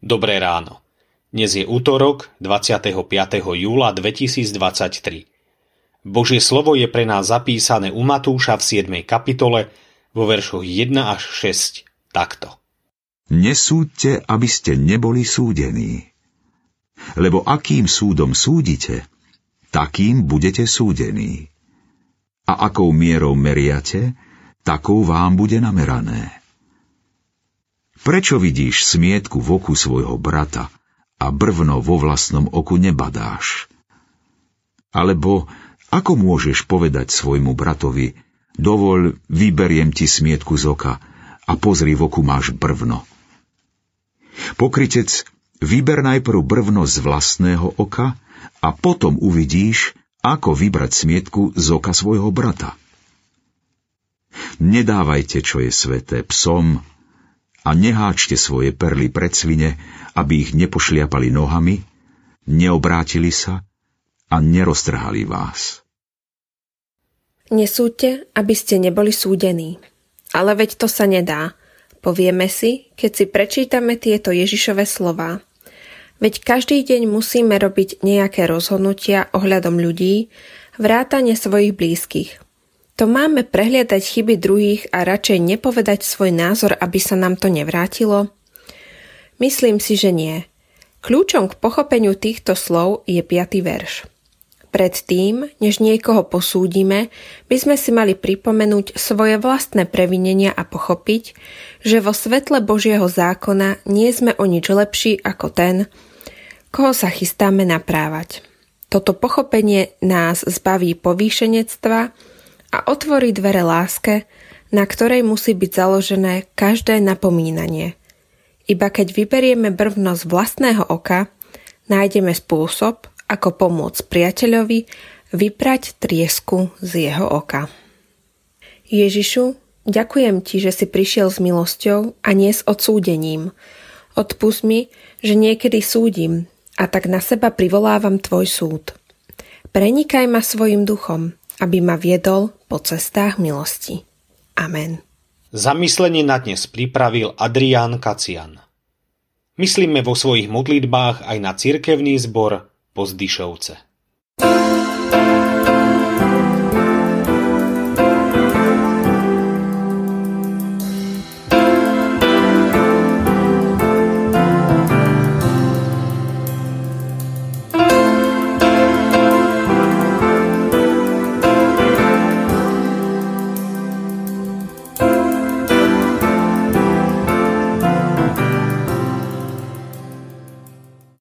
Dobré ráno. Dnes je útorok 25. júla 2023. Božie slovo je pre nás zapísané u Matúša v 7. kapitole vo veršoch 1 až 6 takto. Nesúďte, aby ste neboli súdení. Lebo akým súdom súdite, takým budete súdení. A akou mierou meriate, takou vám bude namerané. Prečo vidíš smietku v oku svojho brata a brvno vo vlastnom oku nebadáš? Alebo ako môžeš povedať svojmu bratovi, dovol, vyberiem ti smietku z oka a pozri v oku máš brvno. Pokrytec, vyber najprv brvno z vlastného oka a potom uvidíš, ako vybrať smietku z oka svojho brata. Nedávajte, čo je sveté, psom a neháčte svoje perly pred svine, aby ich nepošliapali nohami, neobrátili sa a neroztrhali vás. Nesúďte, aby ste neboli súdení. Ale veď to sa nedá. Povieme si, keď si prečítame tieto Ježišové slova. Veď každý deň musíme robiť nejaké rozhodnutia ohľadom ľudí, vrátane svojich blízkych – to máme prehliadať chyby druhých a radšej nepovedať svoj názor, aby sa nám to nevrátilo? Myslím si, že nie. Kľúčom k pochopeniu týchto slov je piatý verš. Predtým, než niekoho posúdime, by sme si mali pripomenúť svoje vlastné previnenia a pochopiť, že vo svetle Božieho zákona nie sme o nič lepší ako ten, koho sa chystáme naprávať. Toto pochopenie nás zbaví povýšenectva, a otvorí dvere láske, na ktorej musí byť založené každé napomínanie. Iba keď vyberieme brvno z vlastného oka, nájdeme spôsob, ako pomôcť priateľovi vyprať triesku z jeho oka. Ježišu, ďakujem ti, že si prišiel s milosťou a nie s odsúdením. Odpust mi, že niekedy súdim a tak na seba privolávam tvoj súd. Prenikaj ma svojim duchom, aby ma viedol po cestách milosti. Amen. Zamyslenie na dnes pripravil Adrián Kacian. Myslíme vo svojich modlitbách aj na cirkevný zbor Pozdyšovce.